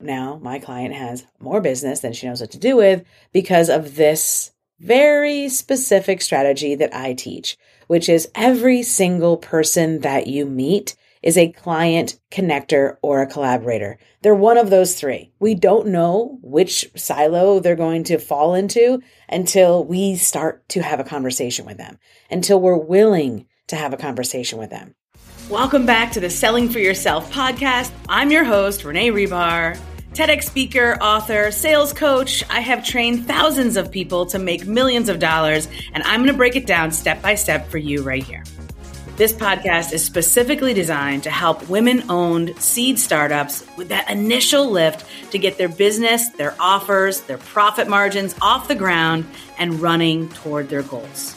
now my client has more business than she knows what to do with because of this very specific strategy that I teach, which is every single person that you meet is a client, connector, or a collaborator. They're one of those three. We don't know which silo they're going to fall into until we start to have a conversation with them, until we're willing to have a conversation with them. Welcome back to the Selling for Yourself podcast. I'm your host, Renee Hribar. TEDx speaker, author, sales coach. I have trained thousands of people to make millions of dollars, and I'm going to break it down step by step for you right here. This podcast is specifically designed to help women owned seed startups with that initial lift to get their business, their offers, their profit margins off the ground and running toward their goals.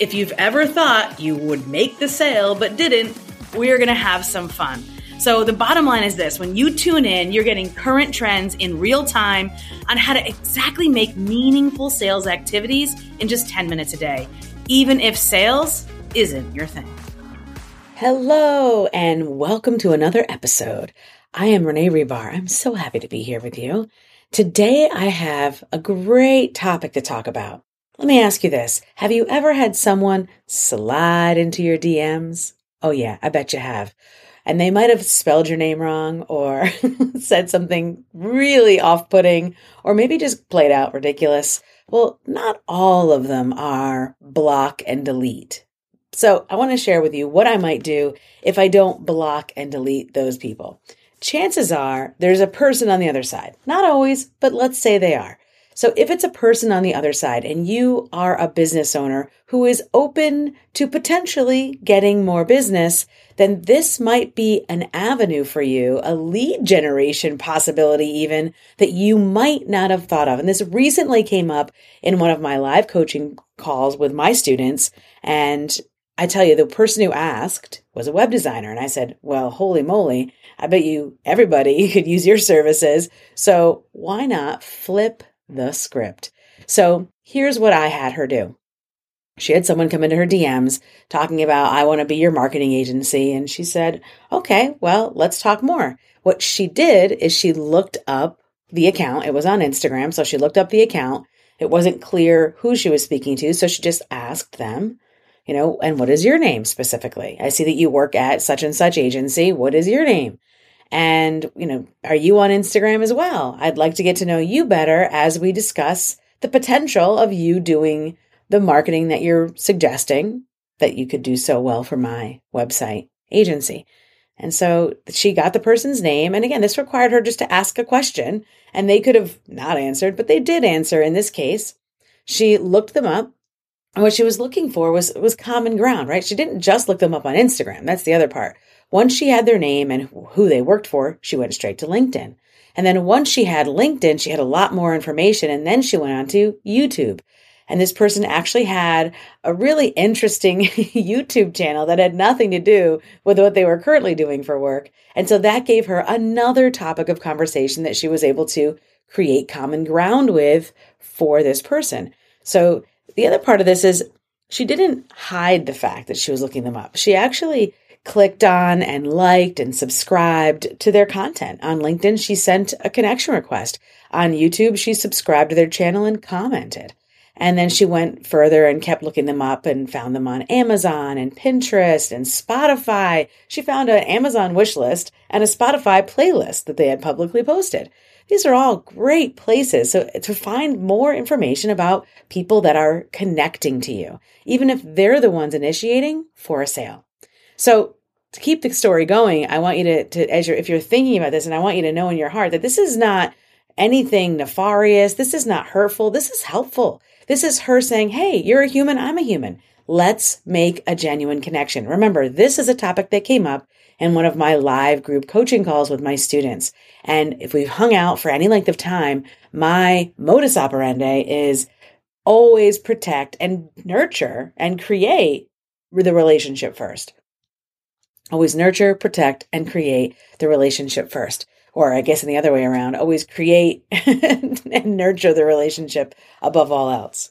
If you've ever thought you would make the sale but didn't, we are going to have some fun. So, the bottom line is this when you tune in, you're getting current trends in real time on how to exactly make meaningful sales activities in just 10 minutes a day, even if sales isn't your thing. Hello, and welcome to another episode. I am Renee Hribar. I'm so happy to be here with you. Today, I have a great topic to talk about. Let me ask you this Have you ever had someone slide into your DMs? Oh, yeah, I bet you have and they might have spelled your name wrong or said something really off putting or maybe just played out ridiculous. Well, not all of them are block and delete. So I want to share with you what I might do if I don't block and delete those people. Chances are there's a person on the other side. Not always, but let's say they are. So if it's a person on the other side and you are a business owner who is open to potentially getting more business, then this might be an avenue for you, a lead generation possibility even that you might not have thought of. And this recently came up in one of my live coaching calls with my students. And I tell you, the person who asked was a web designer. And I said, well, holy moly, I bet you everybody could use your services. So why not flip the script. So here's what I had her do. She had someone come into her DMs talking about, I want to be your marketing agency. And she said, okay, well, let's talk more. What she did is she looked up the account. It was on Instagram. So she looked up the account. It wasn't clear who she was speaking to. So she just asked them, you know, and what is your name specifically? I see that you work at such and such agency. What is your name? And, you know, are you on Instagram as well? I'd like to get to know you better as we discuss the potential of you doing the marketing that you're suggesting that you could do so well for my website agency. And so she got the person's name. And again, this required her just to ask a question and they could have not answered, but they did answer in this case. She looked them up. And what she was looking for was, was common ground, right? She didn't just look them up on Instagram. That's the other part. Once she had their name and who they worked for, she went straight to LinkedIn. And then once she had LinkedIn, she had a lot more information. And then she went on to YouTube. And this person actually had a really interesting YouTube channel that had nothing to do with what they were currently doing for work. And so that gave her another topic of conversation that she was able to create common ground with for this person. So the other part of this is she didn't hide the fact that she was looking them up. She actually clicked on and liked and subscribed to their content. On LinkedIn, she sent a connection request. On YouTube, she subscribed to their channel and commented. And then she went further and kept looking them up and found them on Amazon and Pinterest and Spotify. She found an Amazon wish list and a Spotify playlist that they had publicly posted. These are all great places so to find more information about people that are connecting to you, even if they're the ones initiating for a sale. So to keep the story going, I want you to, to as you're, if you're thinking about this, and I want you to know in your heart that this is not anything nefarious. This is not hurtful. This is helpful. This is her saying, Hey, you're a human. I'm a human. Let's make a genuine connection. Remember, this is a topic that came up in one of my live group coaching calls with my students. And if we've hung out for any length of time, my modus operandi is always protect and nurture and create the relationship first. Always nurture, protect, and create the relationship first. Or I guess in the other way around, always create and nurture the relationship above all else.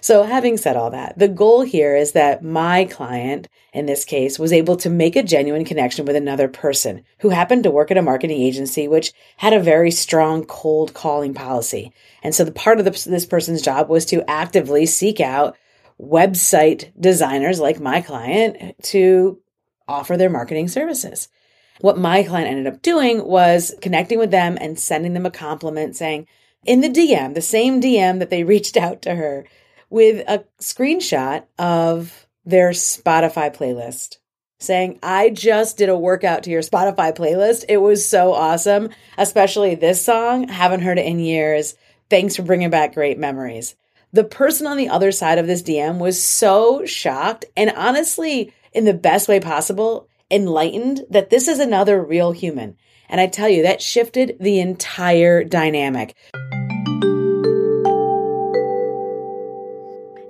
So, having said all that, the goal here is that my client, in this case, was able to make a genuine connection with another person who happened to work at a marketing agency, which had a very strong cold calling policy. And so, the part of the, this person's job was to actively seek out website designers like my client to offer their marketing services. What my client ended up doing was connecting with them and sending them a compliment saying, in the DM, the same DM that they reached out to her, with a screenshot of their Spotify playlist saying, I just did a workout to your Spotify playlist. It was so awesome, especially this song. Haven't heard it in years. Thanks for bringing back great memories. The person on the other side of this DM was so shocked and honestly, in the best way possible, enlightened that this is another real human. And I tell you, that shifted the entire dynamic.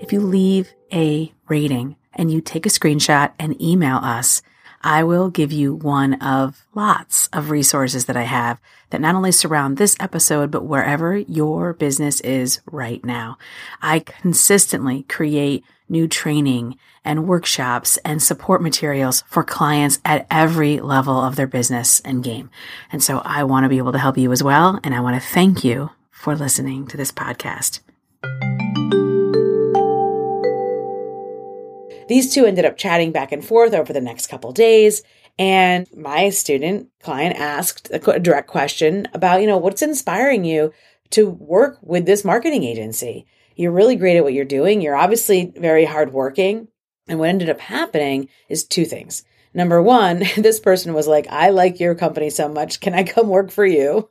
If you leave a rating and you take a screenshot and email us, I will give you one of lots of resources that I have that not only surround this episode, but wherever your business is right now. I consistently create new training and workshops and support materials for clients at every level of their business and game. And so I want to be able to help you as well. And I want to thank you for listening to this podcast. These two ended up chatting back and forth over the next couple days. And my student client asked a direct question about, you know, what's inspiring you to work with this marketing agency? You're really great at what you're doing. You're obviously very hardworking. And what ended up happening is two things. Number one, this person was like, I like your company so much. Can I come work for you?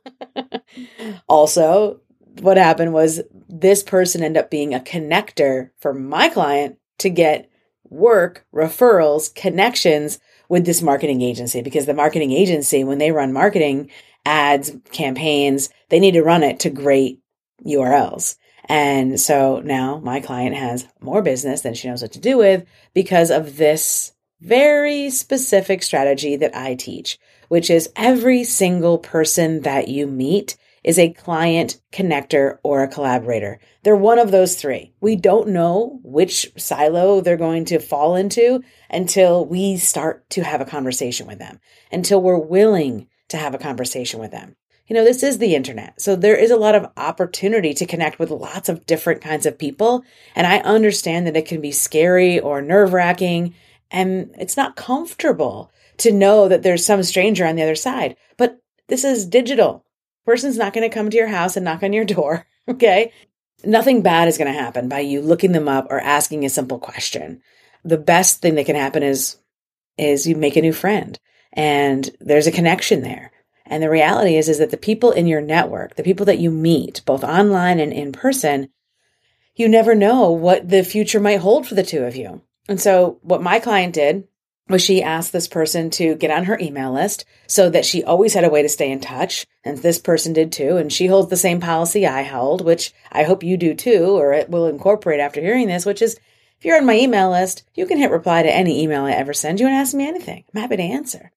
also, what happened was this person ended up being a connector for my client to get work, referrals, connections with this marketing agency because the marketing agency, when they run marketing ads, campaigns, they need to run it to great URLs. And so now my client has more business than she knows what to do with because of this very specific strategy that I teach, which is every single person that you meet is a client, connector, or a collaborator. They're one of those three. We don't know which silo they're going to fall into until we start to have a conversation with them, until we're willing to have a conversation with them. You know, this is the internet. So there is a lot of opportunity to connect with lots of different kinds of people. And I understand that it can be scary or nerve wracking and it's not comfortable to know that there's some stranger on the other side. But this is digital person's not going to come to your house and knock on your door. Okay. Nothing bad is going to happen by you looking them up or asking a simple question. The best thing that can happen is, is you make a new friend and there's a connection there. And the reality is, is that the people in your network, the people that you meet both online and in person, you never know what the future might hold for the two of you. And so what my client did was she asked this person to get on her email list so that she always had a way to stay in touch. And this person did too. And she holds the same policy I held, which I hope you do too, or it will incorporate after hearing this, which is if you're on my email list, you can hit reply to any email I ever send you and ask me anything. I'm happy to answer.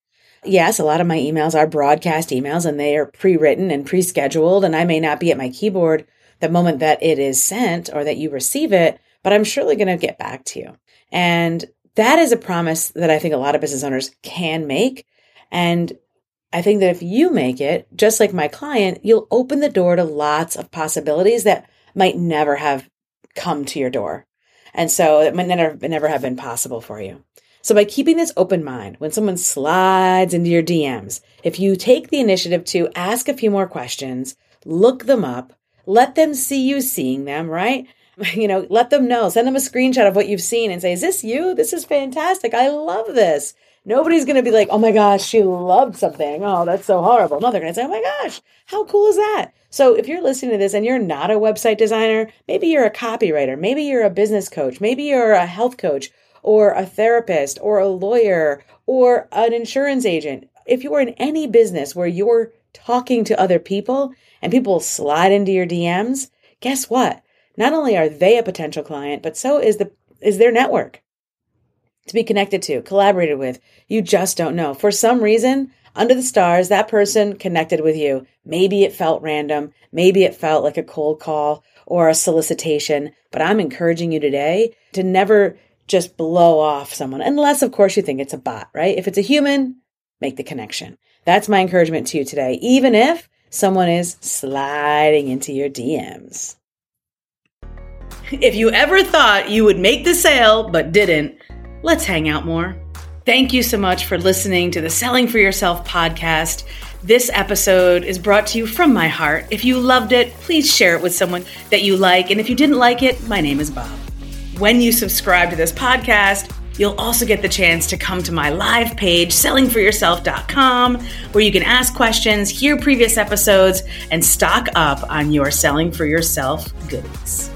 Yes, a lot of my emails are broadcast emails and they are pre written and pre scheduled. And I may not be at my keyboard the moment that it is sent or that you receive it, but I'm surely going to get back to you. And that is a promise that I think a lot of business owners can make. And I think that if you make it, just like my client, you'll open the door to lots of possibilities that might never have come to your door. And so it might never, never have been possible for you. So by keeping this open mind, when someone slides into your DMs, if you take the initiative to ask a few more questions, look them up, let them see you seeing them, right? you know, let them know. Send them a screenshot of what you've seen and say, is this you? This is fantastic. I love this. Nobody's going to be like, oh my gosh, she loved something. Oh, that's so horrible. No, they're going to say, oh my gosh, how cool is that? So if you're listening to this and you're not a website designer, maybe you're a copywriter, maybe you're a business coach, maybe you're a health coach or a therapist or a lawyer or an insurance agent. If you are in any business where you're talking to other people and people slide into your DMs, guess what? Not only are they a potential client, but so is the is their network to be connected to, collaborated with. You just don't know. For some reason, under the stars, that person connected with you. Maybe it felt random. Maybe it felt like a cold call or a solicitation. But I'm encouraging you today to never just blow off someone, unless, of course, you think it's a bot, right? If it's a human, make the connection. That's my encouragement to you today, even if someone is sliding into your DMs. If you ever thought you would make the sale but didn't, let's hang out more. Thank you so much for listening to the Selling for Yourself podcast. This episode is brought to you from my heart. If you loved it, please share it with someone that you like. And if you didn't like it, my name is Bob. When you subscribe to this podcast, You'll also get the chance to come to my live page, sellingforyourself.com, where you can ask questions, hear previous episodes, and stock up on your Selling for Yourself goodies.